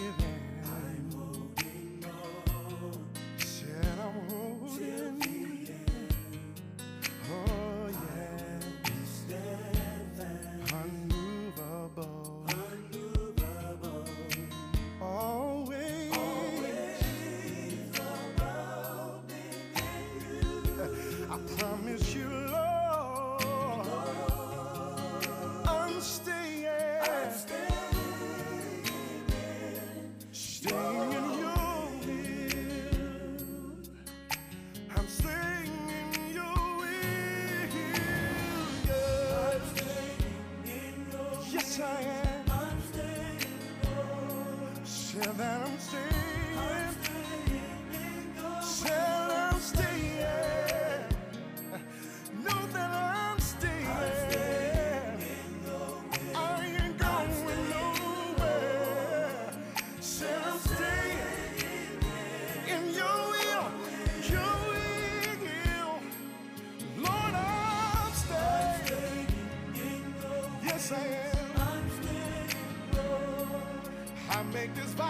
give make this vow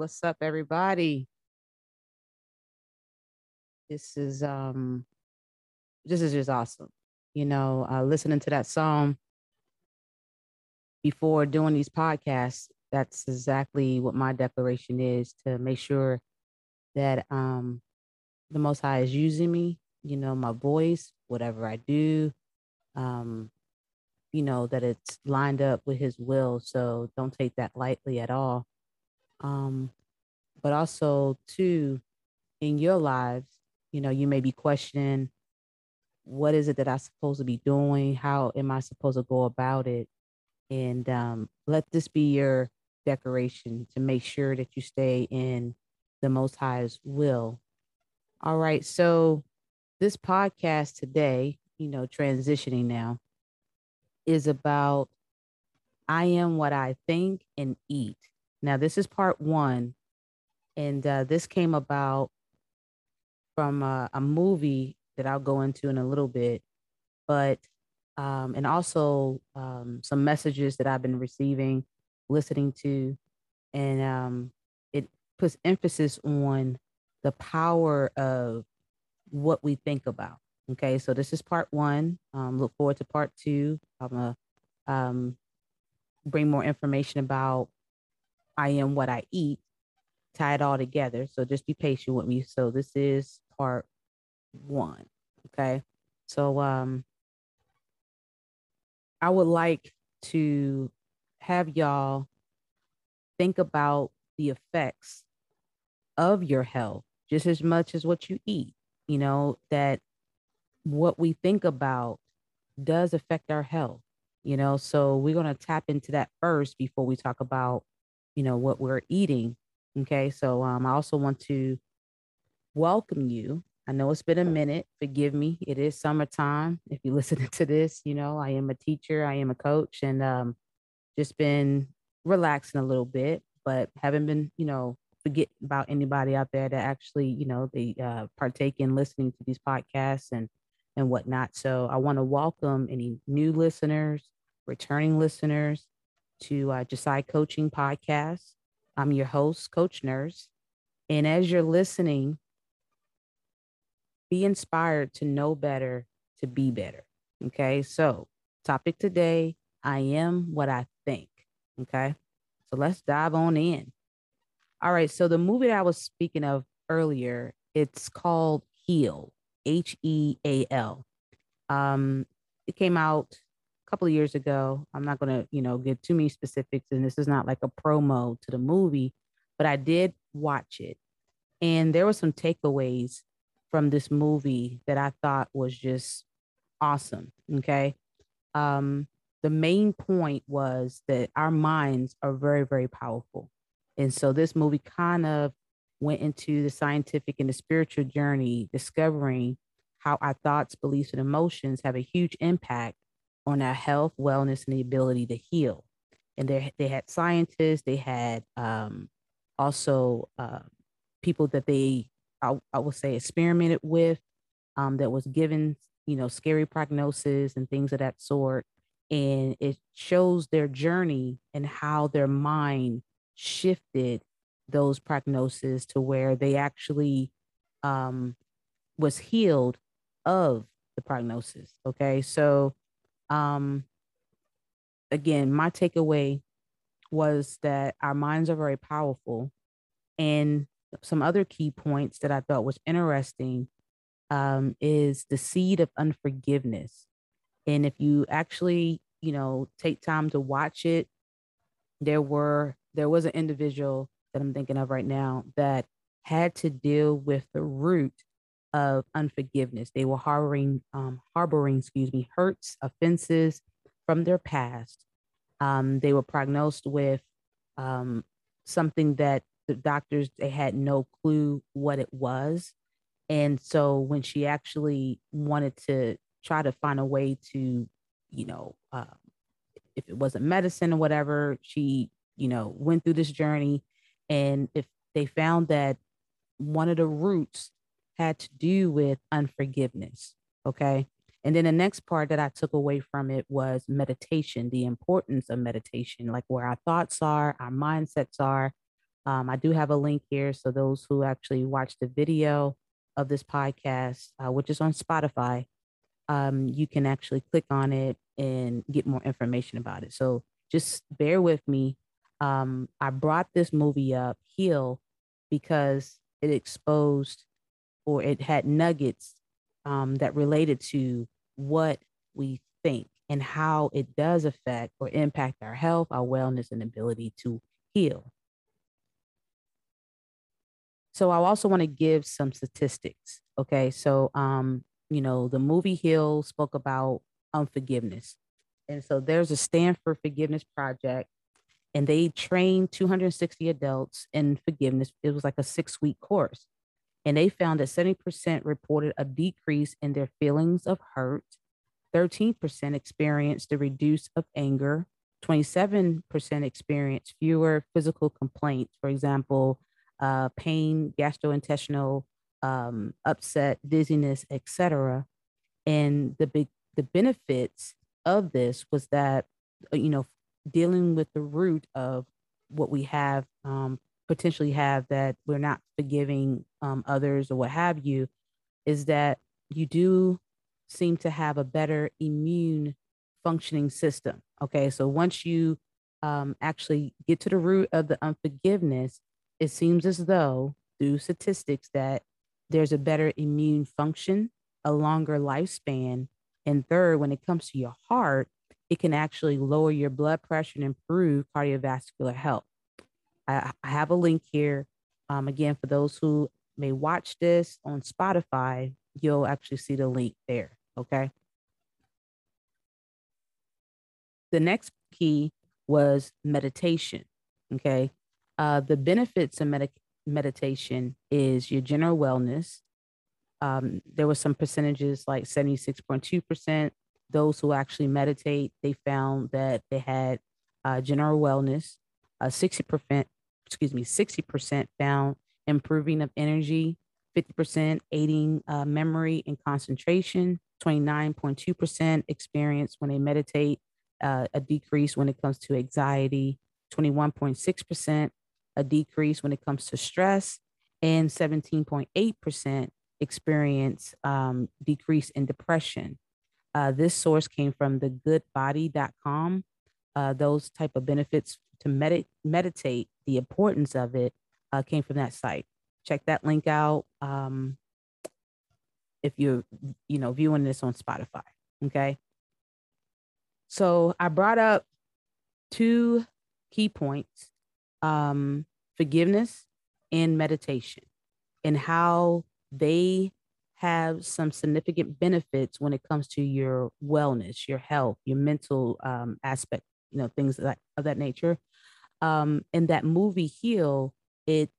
what's up, everybody? This is um this is just awesome. You know, uh listening to that song before doing these podcasts, that's exactly what my declaration is to make sure that um the most high is using me, you know, my voice, whatever I do, um, you know, that it's lined up with his will. So don't take that lightly at all. Um, but also too in your lives you know you may be questioning what is it that i'm supposed to be doing? How am i supposed to go about it? And um, let this be your decoration to make sure that you stay in the most high's will. All right so this podcast today you know transitioning now is about i am what i think and eat now this is part one and uh, this came about from a, a movie that I'll go into in a little bit, but um, and also um, some messages that I've been receiving, listening to, and um, it puts emphasis on the power of what we think about. Okay, so this is part one. Um, look forward to part two. I'm gonna um, bring more information about I am what I eat, tie it all together. So just be patient with me. So this is part one. Okay. So um I would like to have y'all think about the effects of your health just as much as what you eat. You know, that what we think about does affect our health, you know. So we're gonna tap into that first before we talk about, you know, what we're eating. Okay. So um I also want to welcome you. I know it's been a minute. Forgive me. It is summertime. If you're listening to this, you know, I am a teacher, I am a coach, and um, just been relaxing a little bit, but haven't been, you know, forget about anybody out there that actually, you know, they uh, partake in listening to these podcasts and and whatnot. So I want to welcome any new listeners, returning listeners to uh, JASI Coaching Podcast. I'm your host, Coach Nurse. And as you're listening, be inspired to know better, to be better. Okay. So, topic today I am what I think. Okay. So, let's dive on in. All right. So, the movie that I was speaking of earlier, it's called Heal, H E A L. Um, it came out couple of years ago. I'm not going to, you know, get too many specifics, and this is not like a promo to the movie, but I did watch it. And there were some takeaways from this movie that I thought was just awesome. Okay. Um, the main point was that our minds are very, very powerful. And so this movie kind of went into the scientific and the spiritual journey, discovering how our thoughts, beliefs, and emotions have a huge impact on our health, wellness, and the ability to heal. And they, they had scientists, they had um, also uh, people that they I, I would say experimented with um, that was given, you know, scary prognosis and things of that sort. And it shows their journey and how their mind shifted those prognoses to where they actually um, was healed of the prognosis. Okay. So, um, again, my takeaway was that our minds are very powerful and some other key points that I thought was interesting um, is the seed of unforgiveness. And if you actually, you know, take time to watch it, there were there was an individual that I'm thinking of right now that had to deal with the root of unforgiveness. They were harboring um, harboring, excuse me, hurts, offenses from their past. Um, they were prognosed with um, something that the doctors they had no clue what it was and so when she actually wanted to try to find a way to you know uh, if it wasn't medicine or whatever she you know went through this journey and if they found that one of the roots had to do with unforgiveness okay and then the next part that I took away from it was meditation, the importance of meditation, like where our thoughts are, our mindsets are, um, I do have a link here. So those who actually watch the video of this podcast, uh, which is on Spotify, um, you can actually click on it and get more information about it. So just bear with me. Um, I brought this movie up, Heal, because it exposed or it had nuggets um, that related to what we think and how it does affect or impact our health, our wellness, and ability to heal. So I also want to give some statistics. Okay. So, um, you know, the movie Heal spoke about unforgiveness. And so there's a Stanford Forgiveness Project, and they trained 260 adults in forgiveness. It was like a six week course. And they found that 70% reported a decrease in their feelings of hurt, 13% experienced a reduce of anger, 27% experienced fewer physical complaints. For example, uh, pain, gastrointestinal um, upset, dizziness, etc. And the big the benefits of this was that uh, you know dealing with the root of what we have um, potentially have that we're not forgiving um, others or what have you is that you do seem to have a better immune functioning system okay so once you um, actually get to the root of the unforgiveness it seems as though through statistics that there's a better immune function, a longer lifespan, and third, when it comes to your heart, it can actually lower your blood pressure and improve cardiovascular health. I, I have a link here. Um, again, for those who may watch this on Spotify, you'll actually see the link there. Okay. The next key was meditation. Okay. Uh, the benefits of med- meditation is your general wellness. Um, there were some percentages like 76.2%. Those who actually meditate, they found that they had uh, general wellness. Uh, 60%, excuse me, 60% found improving of energy, 50% aiding uh, memory and concentration, 29.2% experience when they meditate, uh, a decrease when it comes to anxiety, 21.6% a decrease when it comes to stress, and 17.8% experience um, decrease in depression. Uh, this source came from the goodbody.com. Uh, those type of benefits to med- meditate, the importance of it uh, came from that site. Check that link out um, if you're, you know, viewing this on Spotify. Okay. So I brought up two key points um, forgiveness and meditation, and how they have some significant benefits when it comes to your wellness, your health, your mental um, aspect, you know, things of that, of that nature. Um, and that movie Heal, it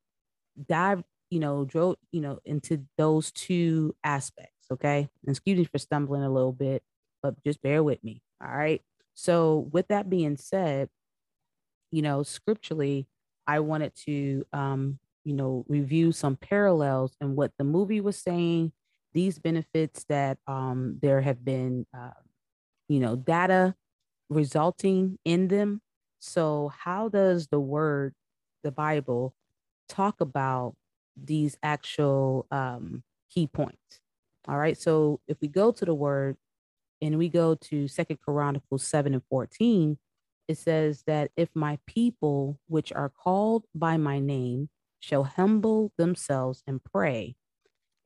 dived, you know, drove, you know, into those two aspects. Okay. And excuse me for stumbling a little bit, but just bear with me. All right. So, with that being said, you know, scripturally, I wanted to, um, you know, review some parallels and what the movie was saying, these benefits that um, there have been, uh, you know, data resulting in them. So, how does the word, the Bible, talk about these actual um, key points? All right. So, if we go to the word and we go to Second Chronicles 7 and 14, it says that if my people, which are called by my name, shall humble themselves and pray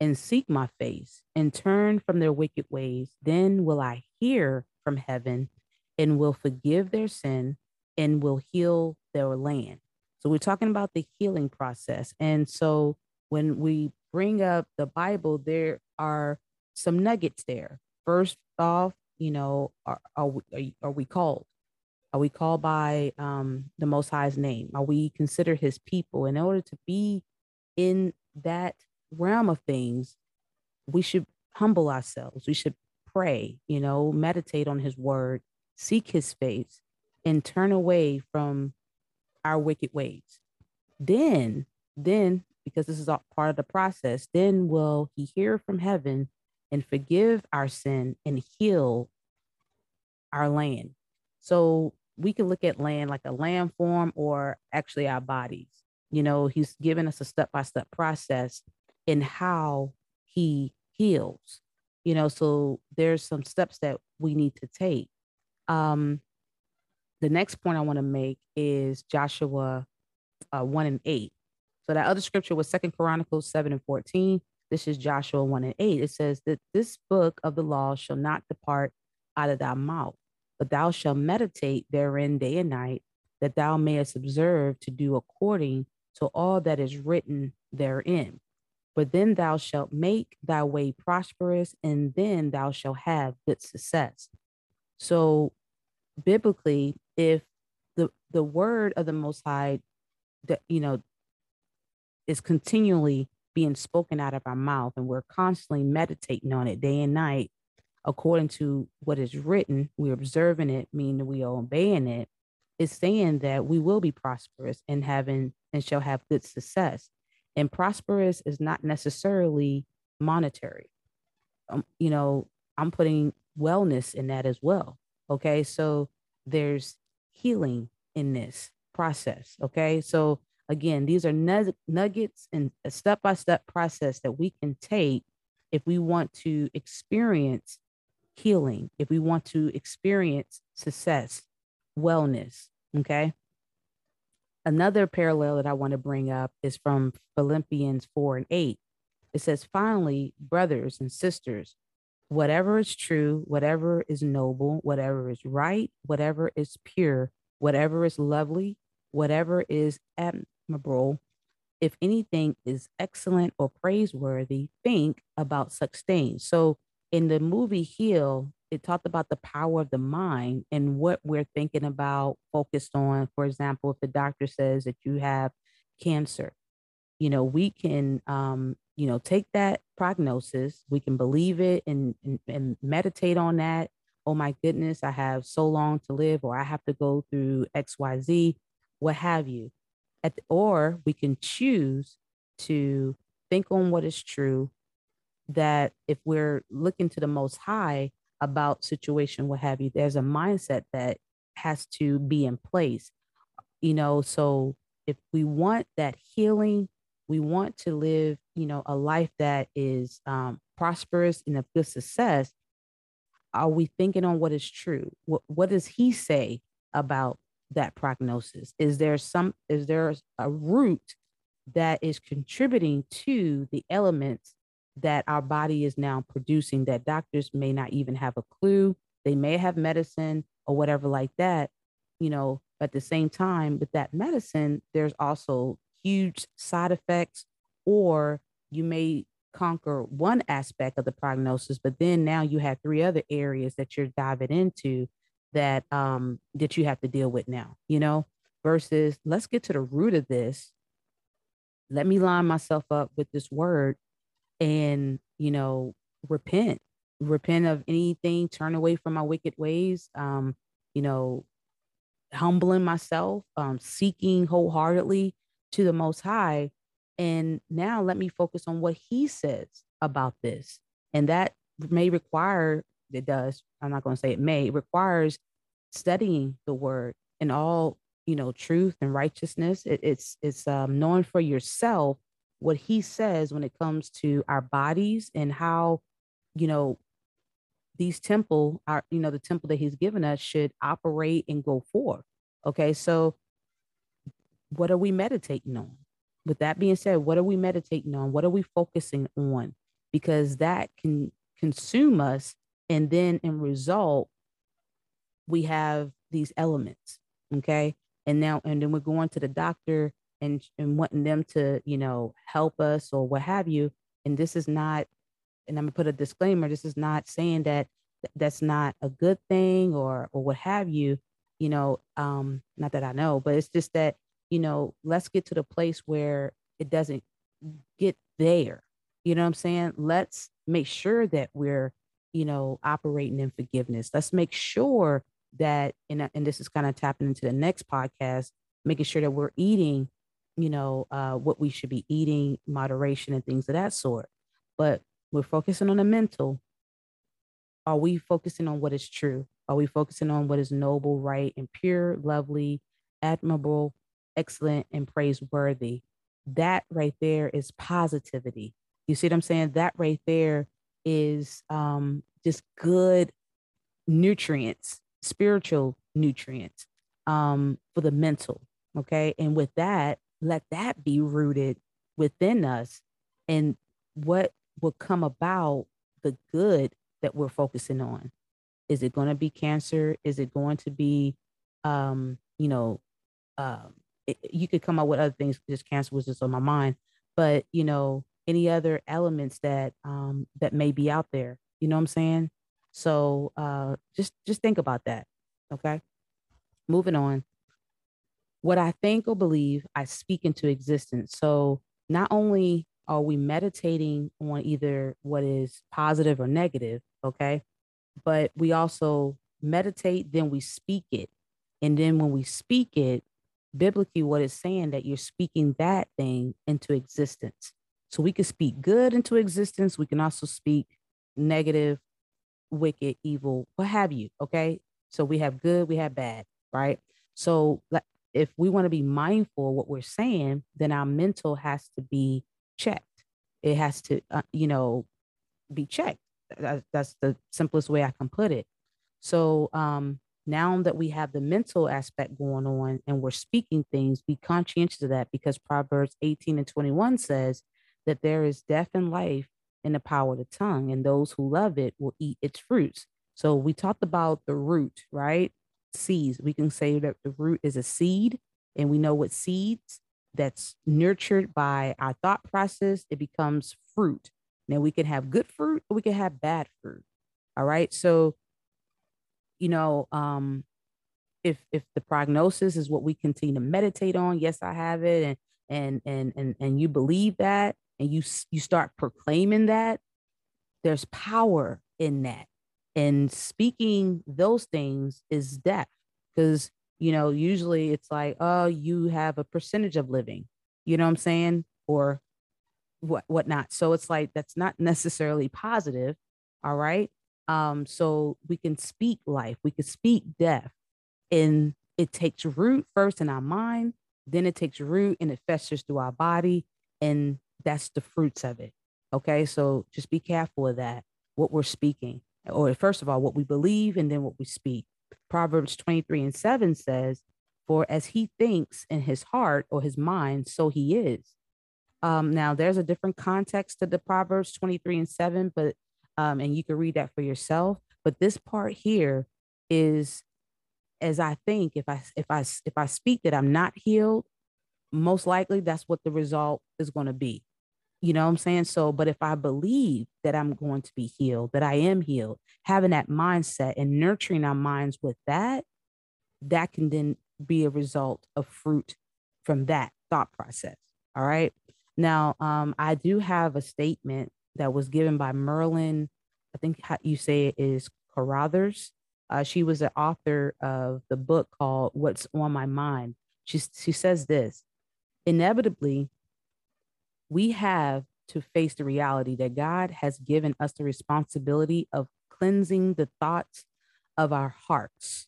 and seek my face and turn from their wicked ways, then will I hear from heaven and will forgive their sin and will heal their land. So we're talking about the healing process. And so when we bring up the Bible, there are some nuggets there. First off, you know, are, are, we, are we called? Are we called by um, the Most High's name? Are we considered his people? In order to be in that realm of things, we should humble ourselves. We should pray, you know, meditate on his word, seek his face, and turn away from our wicked ways. Then, then, because this is all part of the process, then will he hear from heaven and forgive our sin and heal our land. So we can look at land like a land form or actually our bodies. You know, he's given us a step by step process in how he heals. You know, so there's some steps that we need to take. Um, the next point I want to make is Joshua uh, 1 and 8. So that other scripture was Second Chronicles 7 and 14. This is Joshua 1 and 8. It says that this book of the law shall not depart out of thy mouth, but thou shalt meditate therein day and night, that thou mayest observe to do according to all that is written therein. For then thou shalt make thy way prosperous, and then thou shalt have good success. So, biblically, if the the word of the Most High, that you know, is continually being spoken out of our mouth, and we're constantly meditating on it day and night, according to what is written, we're observing it, meaning we are obeying it, is saying that we will be prosperous and having and shall have good success. And prosperous is not necessarily monetary. Um, you know, I'm putting wellness in that as well. Okay. So there's healing in this process. Okay. So again, these are nuggets and a step by step process that we can take if we want to experience healing, if we want to experience success, wellness. Okay. Another parallel that I want to bring up is from Philippians 4 and 8. It says, finally, brothers and sisters, whatever is true, whatever is noble, whatever is right, whatever is pure, whatever is lovely, whatever is admirable, if anything is excellent or praiseworthy, think about such things. So in the movie Heal, it talked about the power of the mind and what we're thinking about, focused on. For example, if the doctor says that you have cancer, you know, we can, um, you know, take that prognosis, we can believe it and, and, and meditate on that. Oh my goodness, I have so long to live, or I have to go through X, Y, Z, what have you. At or we can choose to think on what is true, that if we're looking to the most high about situation what have you there's a mindset that has to be in place you know so if we want that healing we want to live, you know, a life that is um, prosperous and of good success, are we thinking on what is true? What what does he say about that prognosis? Is there some is there a root that is contributing to the elements that our body is now producing that doctors may not even have a clue. They may have medicine or whatever like that, you know, at the same time, with that medicine, there's also huge side effects, or you may conquer one aspect of the prognosis, but then now you have three other areas that you're diving into that um that you have to deal with now, you know, versus let's get to the root of this. Let me line myself up with this word and, you know, repent, repent of anything, turn away from my wicked ways, um, you know, humbling myself, um, seeking wholeheartedly to the Most High. And now let me focus on what He says about this. And that may require, it does, I'm not going to say it may, it requires studying the word and all, you know, truth and righteousness. It, it's, it's um, knowing for yourself what He says when it comes to our bodies and how, you know, these temple, our, you know, the temple that he's given us should operate and go forth. Okay. So what are we meditating on? With that being said, what are we meditating on? What are we focusing on? Because that can consume us. And then in result, we have these elements. Okay. And now, and then we're going to the doctor and, and wanting them to, you know, help us or what have you. And this is not and I'm gonna put a disclaimer. This is not saying that that's not a good thing or or what have you. You know, um, not that I know, but it's just that you know, let's get to the place where it doesn't get there. You know what I'm saying? Let's make sure that we're, you know, operating in forgiveness. Let's make sure that, and, and this is kind of tapping into the next podcast, making sure that we're eating, you know, uh, what we should be eating, moderation and things of that sort. But we're focusing on the mental. Are we focusing on what is true? Are we focusing on what is noble, right, and pure, lovely, admirable, excellent, and praiseworthy? That right there is positivity. You see what I'm saying? That right there is um, just good nutrients, spiritual nutrients um, for the mental. Okay. And with that, let that be rooted within us. And what will come about the good that we're focusing on. Is it going to be cancer? Is it going to be, um, you know, um, it, you could come up with other things. Just cancer was just on my mind, but you know, any other elements that um, that may be out there. You know what I'm saying? So uh, just just think about that. Okay. Moving on. What I think or believe, I speak into existence. So not only are we meditating on either what is positive or negative okay but we also meditate then we speak it and then when we speak it biblically what it's saying that you're speaking that thing into existence so we can speak good into existence we can also speak negative wicked evil what have you okay so we have good we have bad right so if we want to be mindful of what we're saying then our mental has to be checked. It has to, uh, you know, be checked. That's the simplest way I can put it. So um, now that we have the mental aspect going on and we're speaking things, be conscientious of that because Proverbs 18 and 21 says that there is death and life in the power of the tongue, and those who love it will eat its fruits. So we talked about the root, right? Seeds. We can say that the root is a seed, and we know what seeds that's nurtured by our thought process, it becomes fruit. Now we can have good fruit or we can have bad fruit. All right. So, you know, um, if if the prognosis is what we continue to meditate on, yes, I have it, and and and and and you believe that, and you you start proclaiming that, there's power in that, and speaking those things is death, because you know, usually it's like, oh, you have a percentage of living, you know what I'm saying? Or what whatnot. So it's like that's not necessarily positive. All right. Um, so we can speak life, we can speak death, and it takes root first in our mind, then it takes root and it festers through our body, and that's the fruits of it. Okay. So just be careful of that, what we're speaking, or first of all, what we believe and then what we speak. Proverbs 23 and 7 says, For as he thinks in his heart or his mind, so he is. Um, now, there's a different context to the Proverbs 23 and 7, but um, and you can read that for yourself. But this part here is as I think, if I if I if I speak that I'm not healed, most likely that's what the result is going to be. You know what I'm saying? So, but if I believe that I'm going to be healed, that I am healed, having that mindset and nurturing our minds with that, that can then be a result of fruit from that thought process. All right. Now, um, I do have a statement that was given by Merlin. I think you say it is Carothers. Uh, she was the author of the book called What's on My Mind. She, she says this inevitably, we have to face the reality that God has given us the responsibility of cleansing the thoughts of our hearts.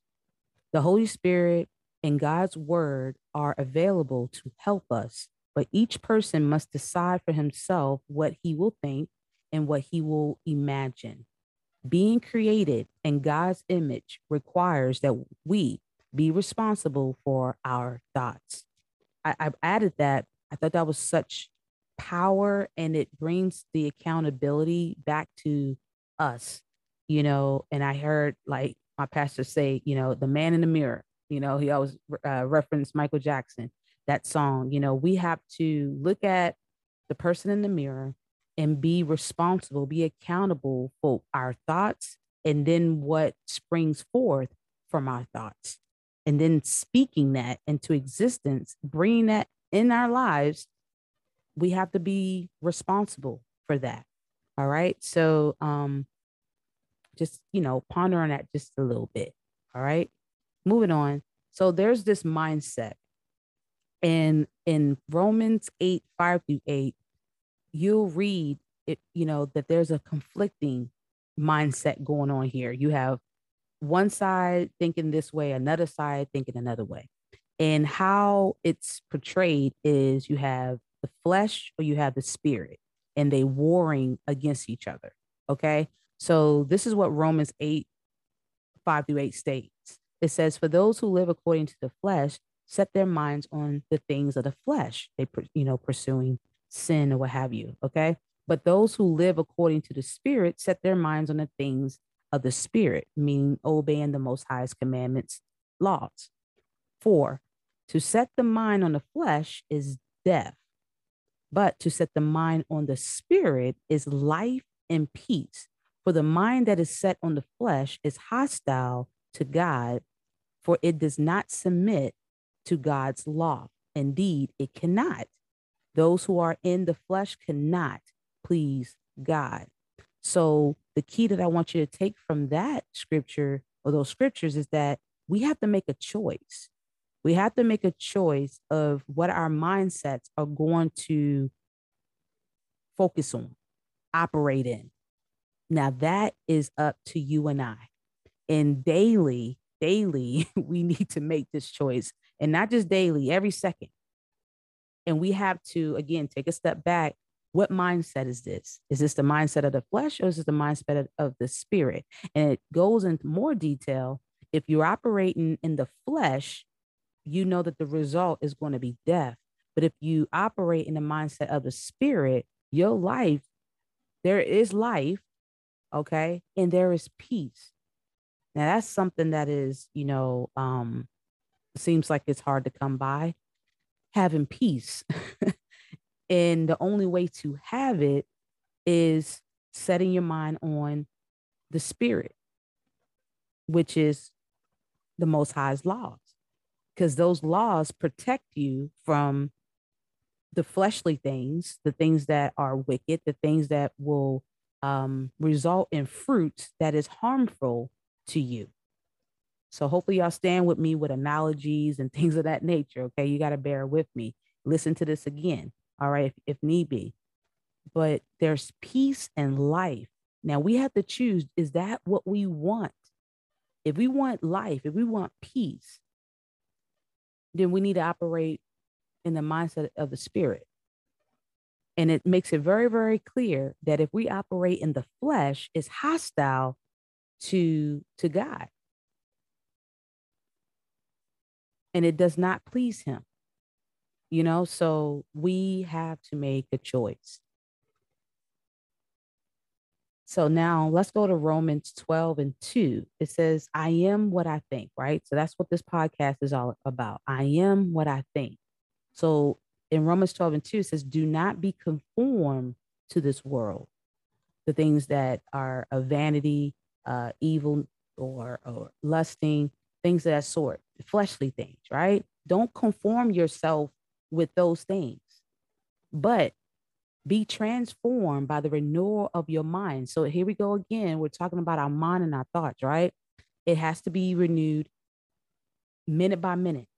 The Holy Spirit and God's word are available to help us, but each person must decide for himself what he will think and what he will imagine. Being created in God's image requires that we be responsible for our thoughts. I, I added that. I thought that was such power and it brings the accountability back to us, you know. And I heard like my pastor say, you know, the man in the mirror, you know, he always uh, referenced Michael Jackson, that song, you know, we have to look at the person in the mirror and be responsible, be accountable for our thoughts and then what springs forth from our thoughts. And then speaking that into existence, bringing that in our lives, we have to be responsible for that. All right. So, um, just, you know, ponder on that just a little bit. All right. Moving on. So there's this mindset. And in Romans 8, 5 through 8, you'll read it, you know, that there's a conflicting mindset going on here. You have one side thinking this way, another side thinking another way. And how it's portrayed is you have the flesh or you have the spirit, and they warring against each other. Okay. So this is what Romans 8, 5 through 8 states. It says, For those who live according to the flesh set their minds on the things of the flesh. They, you know, pursuing sin or what have you. Okay. But those who live according to the spirit set their minds on the things of the spirit, meaning obeying the most highest commandments, laws. Four, to set the mind on the flesh is death, but to set the mind on the spirit is life and peace. For the mind that is set on the flesh is hostile to God, for it does not submit to God's law. Indeed, it cannot. Those who are in the flesh cannot please God. So, the key that I want you to take from that scripture or those scriptures is that we have to make a choice. We have to make a choice of what our mindsets are going to focus on, operate in. Now, that is up to you and I. And daily, daily, we need to make this choice and not just daily, every second. And we have to, again, take a step back. What mindset is this? Is this the mindset of the flesh or is this the mindset of, the spirit? And it goes into more detail. If you're operating in the flesh, you know that the result is going to be death. But if you operate in the mindset of the spirit, your life, there is life, okay, and there is peace. Now that's something that is, you know, um, seems like it's hard to come by. Having peace. and the only way to have it is setting your mind on the spirit, which is the most highest laws because those laws protect you from the fleshly things, the things that are wicked, the things that will um, result in fruits that is harmful to you. So hopefully y'all stand with me with analogies and things of that nature. Okay, you got to bear with me. Listen to this again. All right, if, if need be. But there's peace and life. Now we have to choose is that what we want? If we want life, if we want peace, then we need to operate in the mindset of the spirit. And it makes it very, very clear that if we operate in the flesh, it's hostile to, to God. And it does not please him. You know, so we have to make a choice. So now let's go to Romans 12 and 2. It says, I am what I think, right? So that's what this podcast is all about. I am what I think. So in Romans 12 and 2, it says, Do not be conformed to this world, the things that are a vanity, uh, evil, or, or lusting, things of that sort, fleshly things, right? Don't conform yourself with those things, but be transformed by the renewal of your mind. So here we go again. We're talking about our mind and our thoughts, right? It has to be renewed minute by minute.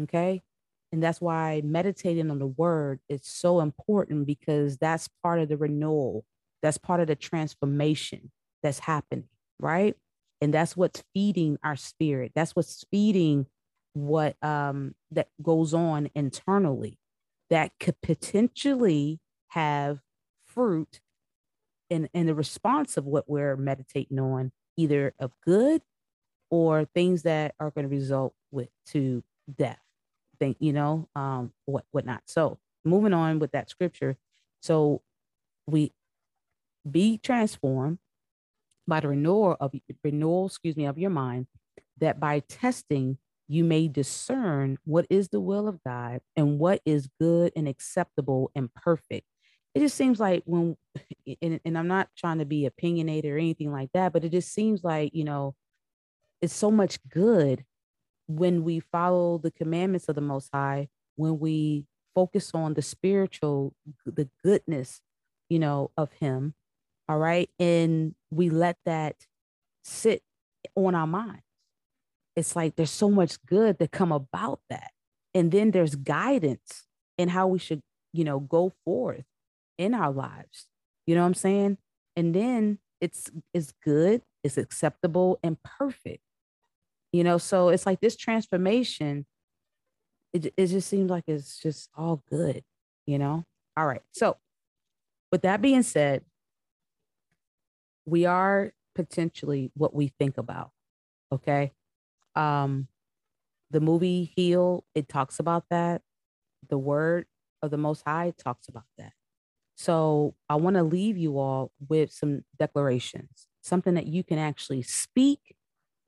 Okay. And that's why meditating on the word is so important because that's part of the renewal. That's part of the transformation that's happening, right? And that's what's feeding our spirit. That's what's feeding what um that goes on internally that could potentially have fruit in in the response of what we're meditating on, either of good or things that are going to result with to death. Think you know, um, what whatnot. So moving on with that scripture, so we be transformed by the renewal of renewal, excuse me, of your mind, that by testing you may discern what is the will of God and what is good and acceptable and perfect. It just seems like when and, and i'm not trying to be opinionated or anything like that but it just seems like you know it's so much good when we follow the commandments of the most high when we focus on the spiritual the goodness you know of him all right and we let that sit on our minds it's like there's so much good that come about that and then there's guidance in how we should you know go forth in our lives. You know what I'm saying? And then it's it's good, it's acceptable and perfect. You know, so it's like this transformation it, it just seems like it's just all good, you know? All right. So, with that being said, we are potentially what we think about. Okay. Um, the movie Heal, it talks about that. The word of the Most High talks about that. So I want to leave you all with some declarations, something that you can actually speak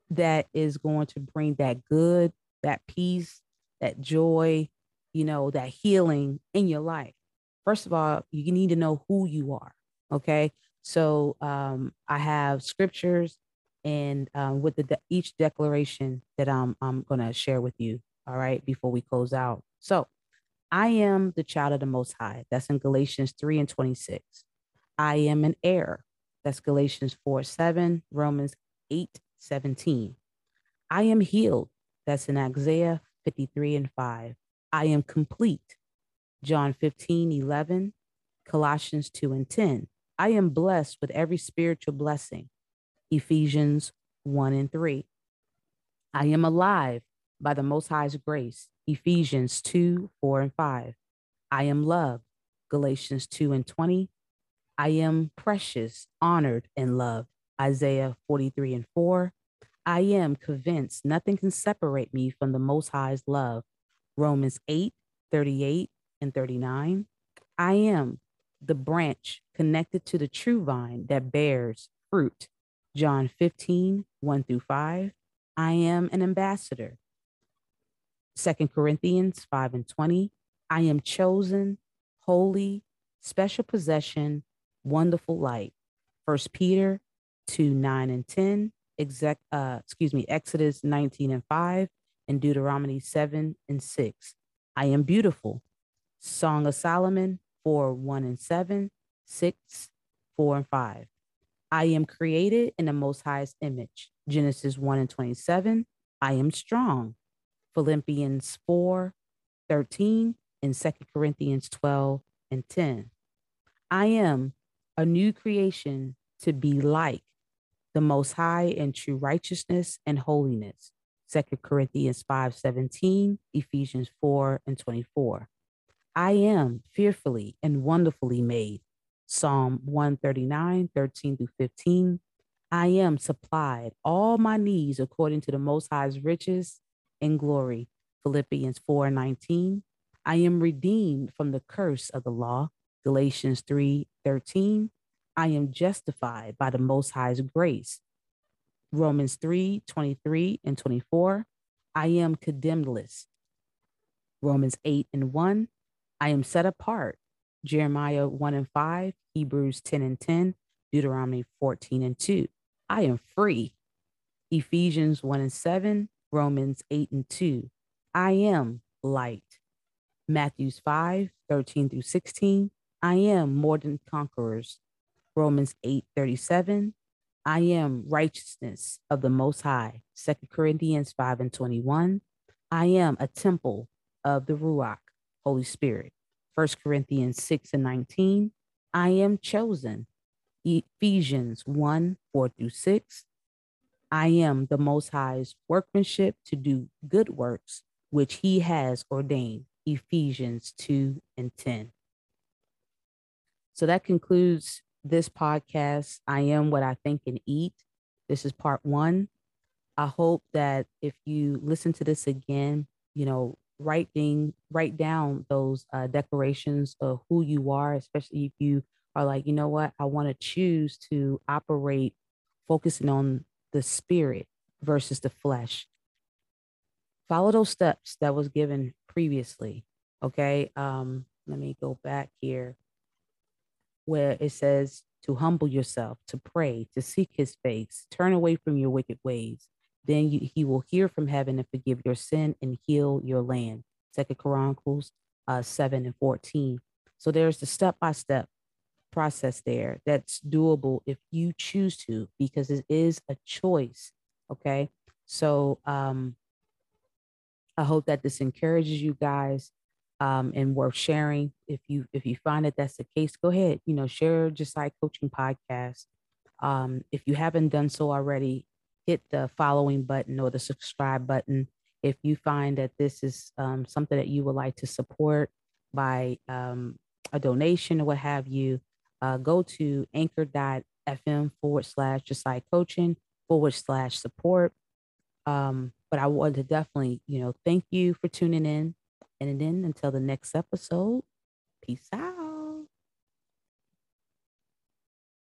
that is going to bring that good, that peace, that joy, you know, that healing in your life. First of all, you need to know who you are. Okay. So um, I have scriptures and um, with the de- each declaration that I'm, I'm going to share with you. All right. Before we close out. So I am the child of the Most High. That's in Galatians 3 and 26. I am an heir. That's Galatians 4 7, Romans 8 17. I am healed. That's in Isaiah 53 and 5. I am complete. John 15 11, Colossians 2 and 10. I am blessed with every spiritual blessing. Ephesians 1 and 3. I am alive by the Most High's grace. Ephesians 2, 4, and 5. I am loved. Galatians 2 and 20. I am precious, honored, and loved. Isaiah 43 and 4. I am convinced nothing can separate me from the Most High's love. Romans 8, 38 and 39. I am the branch connected to the true vine that bears fruit. John 15, 1 through 5. I am an ambassador. Second Corinthians 5 and 20. I am chosen, holy, special possession, wonderful light. First Peter 2, 9 and 10. Exec, uh, excuse me, Exodus 19 and 5 and Deuteronomy 7 and 6. I am beautiful. Song of Solomon 4, 1 and 7, 6, 4 and 5. I am created in the most highest image. Genesis 1 and 27. I am strong. Philippians 4 13 and 2 Corinthians 12 and 10. I am a new creation to be like the most high in true righteousness and holiness. 2 Corinthians 5 17, Ephesians 4 and 24. I am fearfully and wonderfully made. Psalm 139, 13 through 15. I am supplied all my needs according to the Most High's riches and glory. Philippians 4, 19. I am redeemed from the curse of the law. Galatians 3, 13. I am justified by the Most High's grace. Romans 3, 23 and 24. I am condemnedless. Romans 8 and 1. I am set apart. Jeremiah 1 and 5, Hebrews 10 and 10, Deuteronomy 14 and 2. I am free. Ephesians 1 and 7, Romans 8 and 2. I am light. Matthews 5, 13 through 16. I am more than conquerors. Romans 8, 37. I am righteousness of the Most High. 2 Corinthians 5 and 21. I am a temple of the Ruach, Holy Spirit. 1 Corinthians 6 and 19. I am chosen. Ephesians 1 4 through 6. I am the Most High's workmanship to do good works, which He has ordained. Ephesians 2 and 10. So that concludes this podcast. I am what I think and eat. This is part one. I hope that if you listen to this again, you know, writing write down those uh, declarations of who you are, especially if you are like, you know what, I want to choose to operate focusing on the spirit versus the flesh. Follow those steps that was given previously. Okay. Um, let me go back here where it says to humble yourself, to pray, to seek his face, turn away from your wicked ways, then you, he will hear from heaven and forgive your sin and heal your land. Second Chronicles uh, 7 and 14. So there's the step-by-step process there that's doable if you choose to, because it is a choice. Okay. So um, I hope that this encourages you guys um, and worth sharing. If you if you find that that's the case, go ahead. You know, share JASI Coaching Podcast. Um, if you haven't done so already, hit the following button or the subscribe button. If you find that this is um, something that you would like to support by um, a donation or what have you, uh, go to anchor.fm forward slash JASI Coaching forward slash support. Um, but I want to definitely, you know, thank you for tuning in. And then until the next episode, peace out.